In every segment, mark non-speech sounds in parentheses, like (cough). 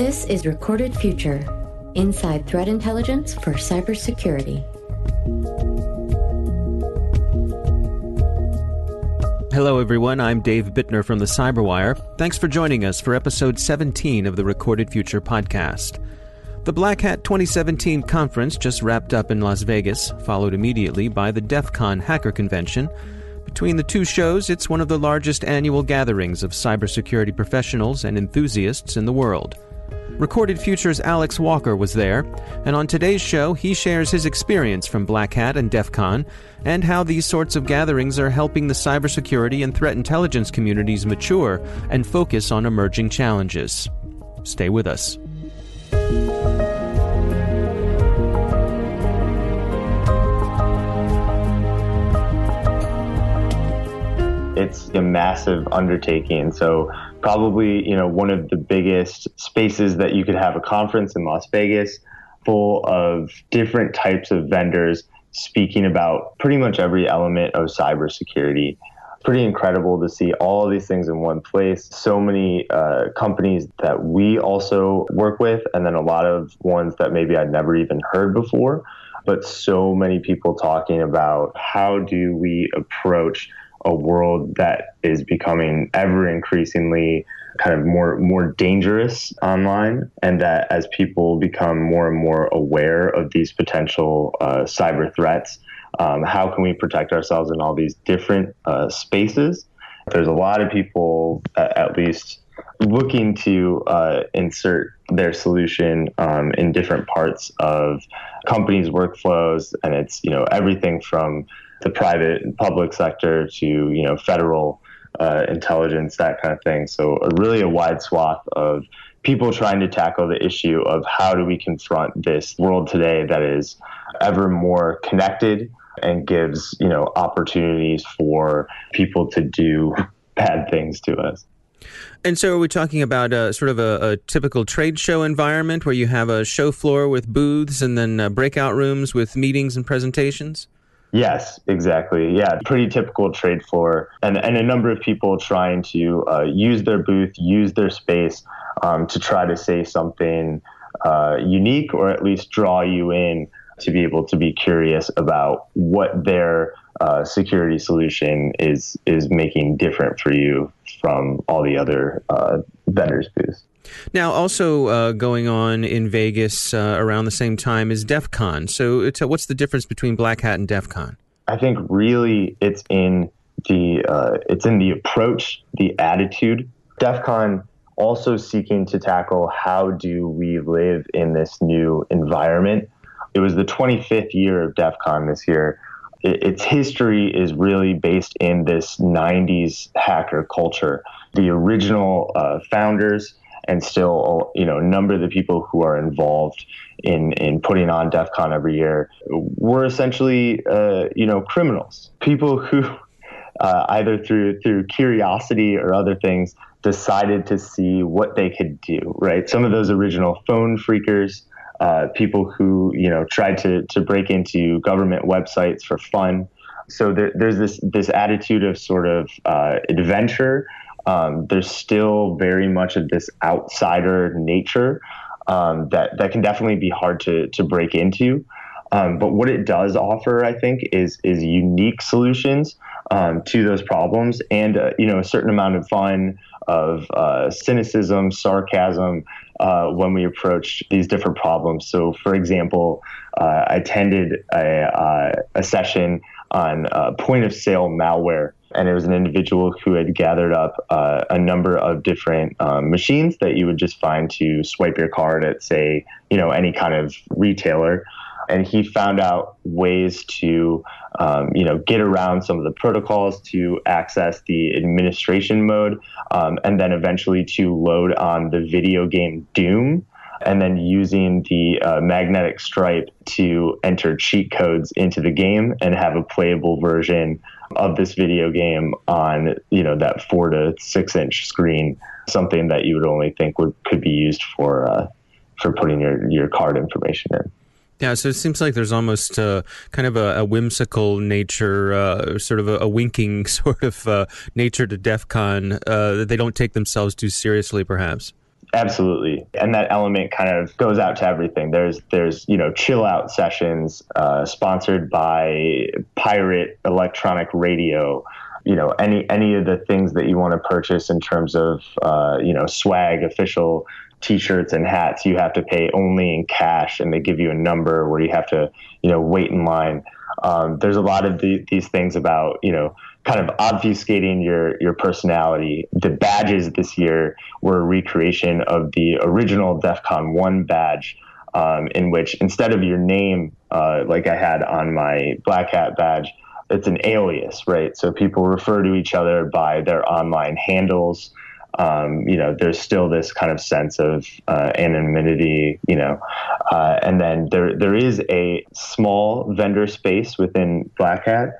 This is Recorded Future Inside Threat Intelligence for Cybersecurity. Hello, everyone. I'm Dave Bittner from the Cyberwire. Thanks for joining us for episode 17 of the Recorded Future podcast. The Black Hat 2017 conference just wrapped up in Las Vegas, followed immediately by the DEF CON Hacker Convention. Between the two shows, it's one of the largest annual gatherings of cybersecurity professionals and enthusiasts in the world. Recorded Future's Alex Walker was there, and on today's show, he shares his experience from Black Hat and DEF CON and how these sorts of gatherings are helping the cybersecurity and threat intelligence communities mature and focus on emerging challenges. Stay with us. It's a massive undertaking. So probably you know one of the biggest spaces that you could have a conference in Las Vegas full of different types of vendors speaking about pretty much every element of cybersecurity. Pretty incredible to see all these things in one place. So many uh, companies that we also work with, and then a lot of ones that maybe I'd never even heard before. But so many people talking about how do we approach a world that is becoming ever increasingly kind of more more dangerous online, and that as people become more and more aware of these potential uh, cyber threats, um, how can we protect ourselves in all these different uh, spaces? There's a lot of people, at, at least, looking to uh, insert their solution um, in different parts of companies' workflows, and it's you know everything from the private and public sector to you know federal uh, intelligence, that kind of thing. So a, really a wide swath of people trying to tackle the issue of how do we confront this world today that is ever more connected and gives you know opportunities for people to do bad things to us. And so, are we talking about a, sort of a, a, typical trade show environment where you have a show floor with booths and then uh, breakout rooms with meetings and presentations? Yes, exactly. Yeah, pretty typical trade floor, and and a number of people trying to uh, use their booth, use their space um, to try to say something uh, unique, or at least draw you in to be able to be curious about what their uh, security solution is is making different for you from all the other uh, vendors' booths. Now, also uh, going on in Vegas uh, around the same time is DEF CON. So, uh, what's the difference between Black Hat and DEF CON? I think really it's in the uh, it's in the approach, the attitude. DEF CON also seeking to tackle how do we live in this new environment. It was the 25th year of DEF CON this year. its history is really based in this 90s hacker culture. The original uh, founders and still, you know, number of the people who are involved in in putting on DEF CON every year were essentially, uh, you know, criminals, people who (laughs) uh, either through through curiosity or other things decided to see what they could do. Right, some of those original phone phreakers. Uh, people who you know tried to to break into government websites for fun. So there, there's this this attitude of sort of uh, adventure um, there's still very much of this outsider nature um, that that can definitely be hard to to break into. Um, but what it does offer, I think, is is unique solutions um, to those problems, and uh, you know a certain amount of fun, of uh, cynicism, sarcasm uh, when we approach these different problems. So, for example, uh, I attended a, uh, a session on uh, point of sale malware and it was an individual who had gathered up uh, a number of different um, machines that you would just find to swipe your card at, say, you know, any kind of retailer. And he found out ways to, um, you know, get around some of the protocols to access the administration mode, um, and then eventually to load on the video game Doom and then using the uh, magnetic stripe to enter cheat codes into the game and have a playable version of this video game on you know that four to six inch screen, something that you would only think would could be used for uh, for putting your your card information in. Yeah, so it seems like there's almost uh, kind of a, a whimsical nature, uh, sort of a, a, winking (laughs) sort of uh, nature to DEF CON uh, that they don't take themselves too seriously, perhaps. Absolutely, and that element kind of goes out to everything. There's there's you know chill out sessions uh, sponsored by Pirate Electronic Radio. You know any any of the things that you want to purchase in terms of uh, you know swag, official T-shirts and hats, you have to pay only in cash, and they give you a number where you have to you know wait in line. Um, there's a lot of the, these things about you know kind of obfuscating your your personality. The badges this year were a recreation of the original DEF CON 1 badge, um, in which instead of your name, uh, like I had on my Black Hat badge, it's an alias, right? So people refer to each other by their online handles. Um, you know, there's still this kind of sense of uh, anonymity, you know, uh, and then there there is a small vendor space within Black Hat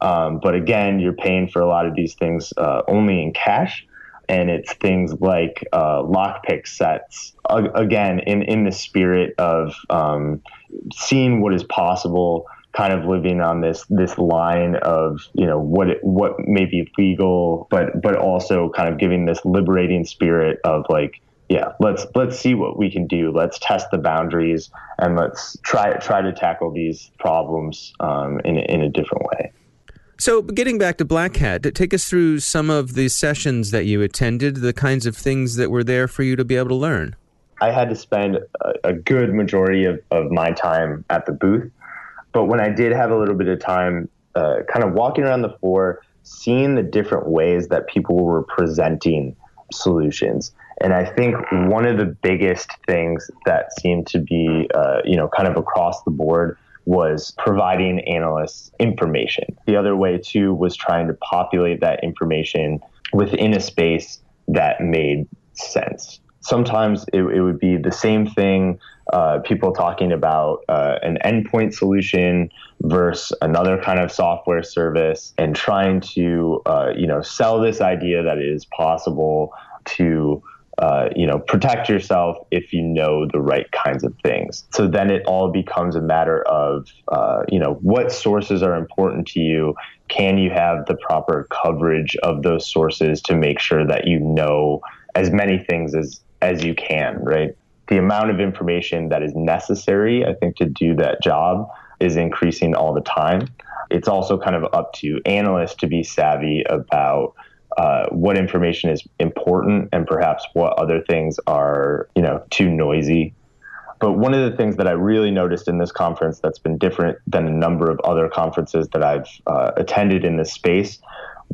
um, but again, you're paying for a lot of these things uh, only in cash. And it's things like uh, lockpick sets. Uh, again, in, in the spirit of um, seeing what is possible, kind of living on this this line of you know what it, what may be legal, but but also kind of giving this liberating spirit of like yeah, let's let's see what we can do. Let's test the boundaries and let's try try to tackle these problems um, in in a different way. So, getting back to Black Hat, take us through some of the sessions that you attended, the kinds of things that were there for you to be able to learn. I had to spend a, good majority of, of my time at the booth. But when I did have a little bit of time, uh, kind of walking around the floor, seeing the different ways that people were presenting solutions. And I think one of the biggest things that seemed to be, uh, you know, kind of across the board was providing analysts information. The other way, too, was trying to populate that information within a space that made sense. Sometimes it, it would be the same thing, uh, people talking about uh, an endpoint solution versus another kind of software service and trying to, uh, you know, sell this idea that it is possible to uh, you know, protect yourself if you know the right kinds of things. So then it all becomes a matter of, uh, you know, what sources are important to you. Can you have the proper coverage of those sources to make sure that you know as many things as as you can, right? The amount of information that is necessary, I think, to do that job is increasing all the time. It's also kind of up to analysts to be savvy about uh, what information is important and perhaps what other things are, you know, too noisy. But one of the things that I really noticed in this conference that's been different than a number of other conferences that I've uh, attended in this space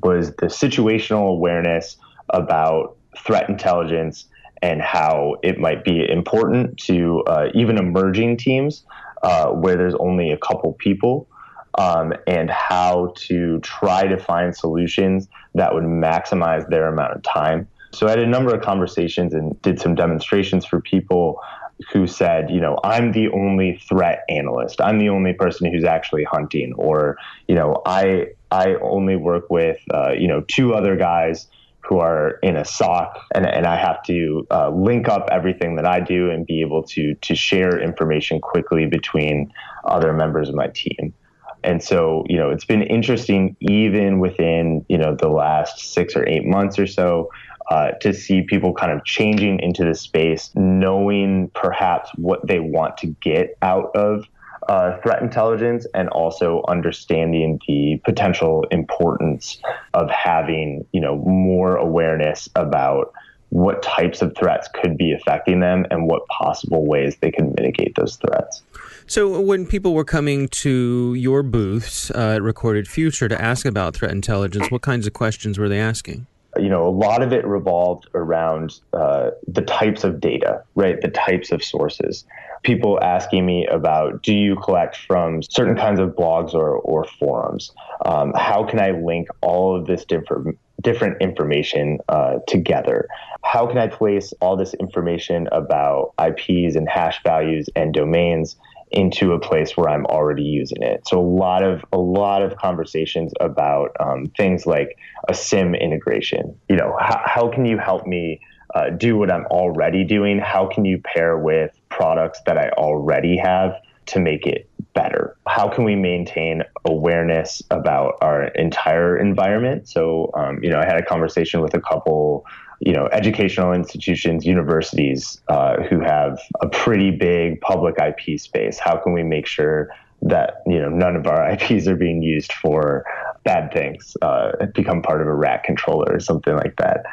was the situational awareness about threat intelligence and how it might be important to uh, even emerging teams uh, where there's only a couple people um, and how to try to find solutions that would maximize their amount of time. So I had a number of conversations and did some demonstrations for people who said, you know, I'm the only threat analyst. I'm the only person who's actually hunting, or you know, I I only work with uh, you know two other guys who are in a SOC, and, and I have to uh, link up everything that I do and be able to to share information quickly between other members of my team. And so, you know, it's been interesting even within, you know, the last six or eight months or so uh, to see people kind of changing into the space, knowing perhaps what they want to get out of uh, threat intelligence and also understanding the potential importance of having, you know, more awareness about what types of threats could be affecting them and what possible ways they can mitigate those threats. So, when people were coming to your booths uh, at Recorded Future to ask about threat intelligence, what kinds of questions were they asking? You know, a lot of it revolved around uh, the types of data, right? The types of sources. People asking me about do you collect from certain kinds of blogs or, or forums? Um, how can I link all of this different different information uh, together. How can I place all this information about IPs and hash values and domains into a place where I'm already using it. So a lot of a lot of conversations about um, things like a SIEM integration. You know, how, how can you help me uh, do what I'm already doing? How can you pair with products that I already have to make it better? how can we maintain awareness about our entire environment? So, um, you know, I had a conversation with a couple, you know, educational institutions, universities uh, who have a pretty big public IP space. How can we make sure that you know none of our (laughs) IPs are being used for bad things, uh, become part of a rat controller or something like that?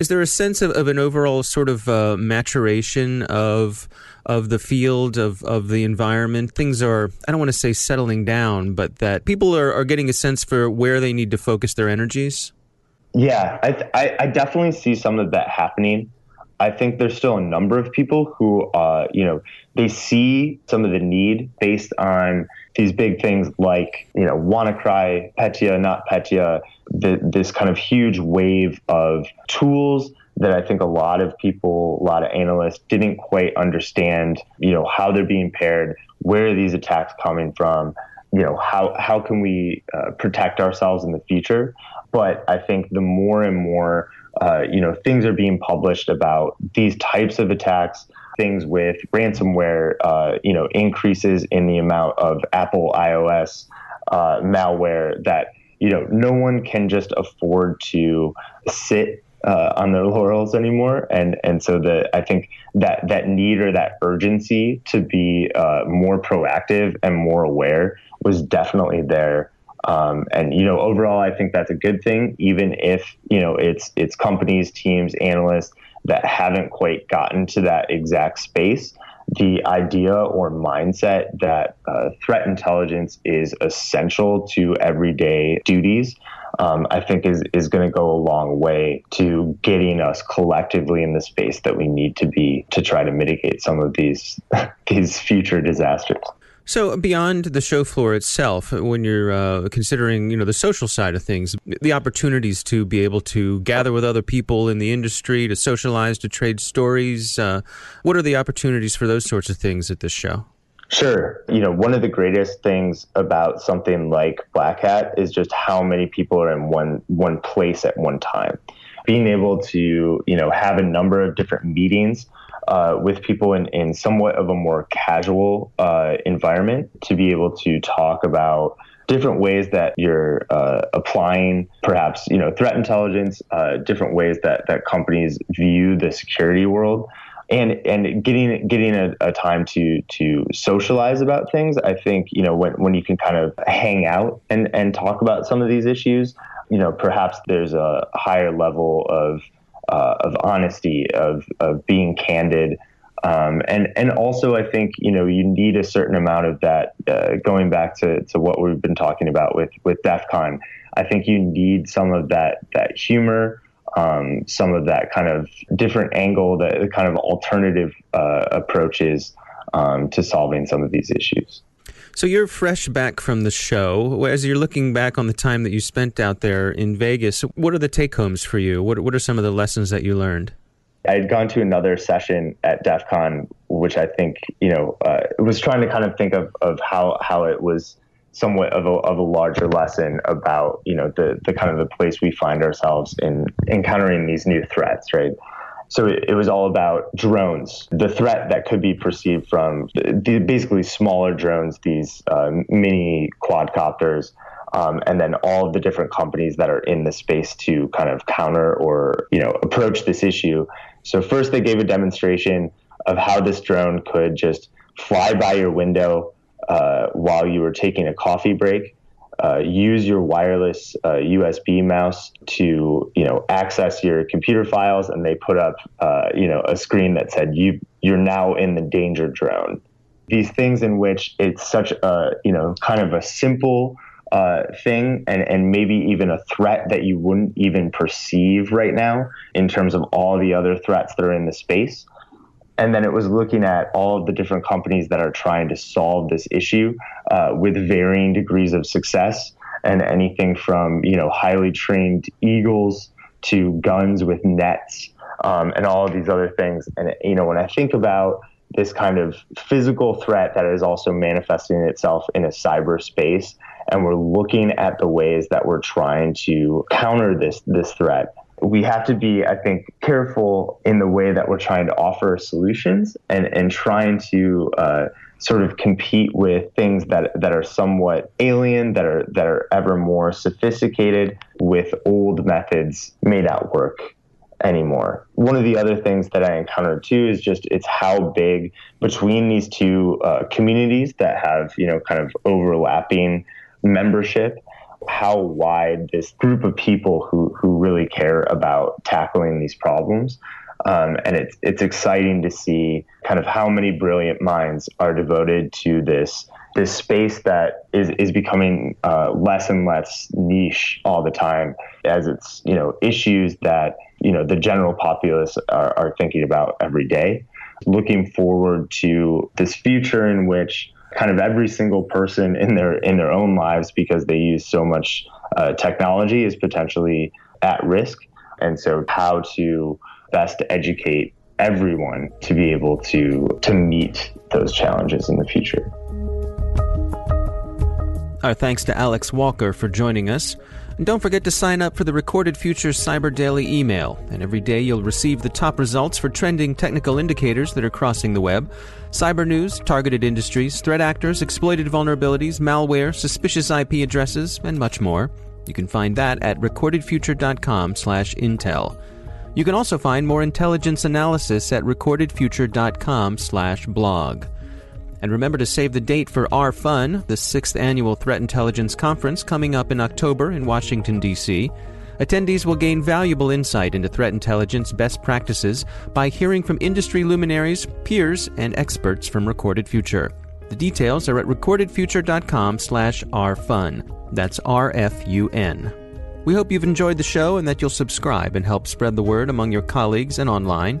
Is there a sense of, of an overall sort of uh, maturation of of the field of, of the environment? Things are I don't want to say settling down, but that people are, are getting a sense for where they need to focus their energies. Yeah, I, I, I definitely see some of that happening. I think there's still a number of people who, uh, you know, they see some of the need based on these big things like, you know, WannaCry, Petya, NotPetya, the, this kind of huge wave of tools that I think a lot of people, a lot of analysts didn't quite understand, you know, how they're being paired, where are these attacks coming from, you know, how, how can we uh, protect ourselves in the future? But I think the more and more, uh, you know, things are being published about these types of attacks, things with ransomware, uh, you know, increases in the amount of Apple iOS uh, malware that you know no one can just afford to sit uh, on their (laughs) laurels anymore, and and so the I think that that need or that urgency to be uh, more proactive and more aware was definitely there. Um, and you know, overall, I think that's a good thing, even if you know it's it's companies, teams, analysts that haven't quite gotten to that exact space. The idea or mindset that uh, threat intelligence is essential to everyday duties, um, I think is is going to go a long way to getting us collectively in the space that we need to be to try to mitigate some of these (laughs) these future disasters. So beyond the show floor itself, when you're uh, considering, you know, the social side of things, the opportunities to be able to gather with other people in the industry, to socialize, to trade stories, uh, what are the opportunities for those sorts of things at this show? Sure. You know, one of the greatest things about something like Black Hat is just how many people are in one one place at one time. Being able to, you know, have a number of different meetings uh, with people in, in somewhat of a more casual uh, environment to be able to talk about different ways that you're uh, applying perhaps you know threat intelligence uh, different ways that, that companies view the security world. And and getting getting a, a, time to to socialize about things i think you know when, when you can kind of hang out and and talk about some of these issues you know perhaps there's a higher level of uh, of honesty, of of being candid, um, and and also I think you know you need a certain amount of that. Uh, going back to, to what we've been talking about with with DEF CON, I think you need some of that that humor, um, some of that kind of different angle, that kind of alternative uh, approaches um, to solving some of these issues. So you're fresh back from the show. As you're looking back on the time that you spent out there in Vegas, what are the take homes for you? What What are some of the lessons that you learned? I had gone to another session at DEF CON, which I think you know uh, was trying to kind of think of, of how how it was somewhat of a, of a larger lesson about you know the the kind of the place we find ourselves in encountering these new threats, right? So it, it, was all about drones, the threat that could be perceived from the, basically smaller drones, these uh, mini quadcopters, um, and then all the different companies that are in the space to kind of counter or you know approach this issue. So first, they gave a demonstration of how this drone could just fly by your window uh, while you were taking a coffee break uh, use your wireless uh, USB mouse to you know access your computer files, and they put up uh, you know a screen that said you you're now in the danger drone. These things in which it's such a you know kind of a simple uh, thing and, and maybe even a threat that you wouldn't even perceive right now in terms of all the other threats that are in the space and then it was looking at all of the different companies that are trying to solve this issue uh, with varying degrees of success and anything from you know highly trained eagles to guns with nets um, and all of these other things. And you know when i think about this kind of physical threat that is also manifesting itself in a cyberspace and we're looking at the ways that we're trying to counter this this threat we have to be, I think, careful in the way that we're trying to offer solutions and, and trying to uh, sort of compete with things that that are somewhat alien, that are that are ever more sophisticated with old methods may not work anymore. One of the other things that I encountered too is just it's how big between these two uh, communities that have you know kind of overlapping membership how wide this group of people who, who really care about tackling these problems um, and it's it's exciting to see kind of how many brilliant minds are devoted to this this space that is is becoming uh, less and less niche all the time as it's you know issues that you know the general populace are, are thinking about every day. Looking forward to this future in which kind of every single person in their in their own lives because they use so much uh, technology is potentially at risk and so how to best educate everyone to be able to to meet those challenges in the future. Our thanks to Alex Walker for joining us. And don't forget to sign up for the Recorded Future Cyber Daily email. And every day you'll receive the top results for trending technical indicators that are crossing the web cyber news, targeted industries, threat actors, exploited vulnerabilities, malware, suspicious IP addresses, and much more. You can find that at recordedfuture.com/intel. You can also find more intelligence analysis at recordedfuture.com/blog. And remember to save the date for RFUN, the 6th annual Threat Intelligence Conference coming up in October in Washington D.C. Attendees will gain valuable insight into threat intelligence best practices by hearing from industry luminaries, peers, and experts from Recorded Future. The details are at recordedfuture.com slash rfun. That's R F U N. We hope you've enjoyed the show and that you'll subscribe and help spread the word among your colleagues and online.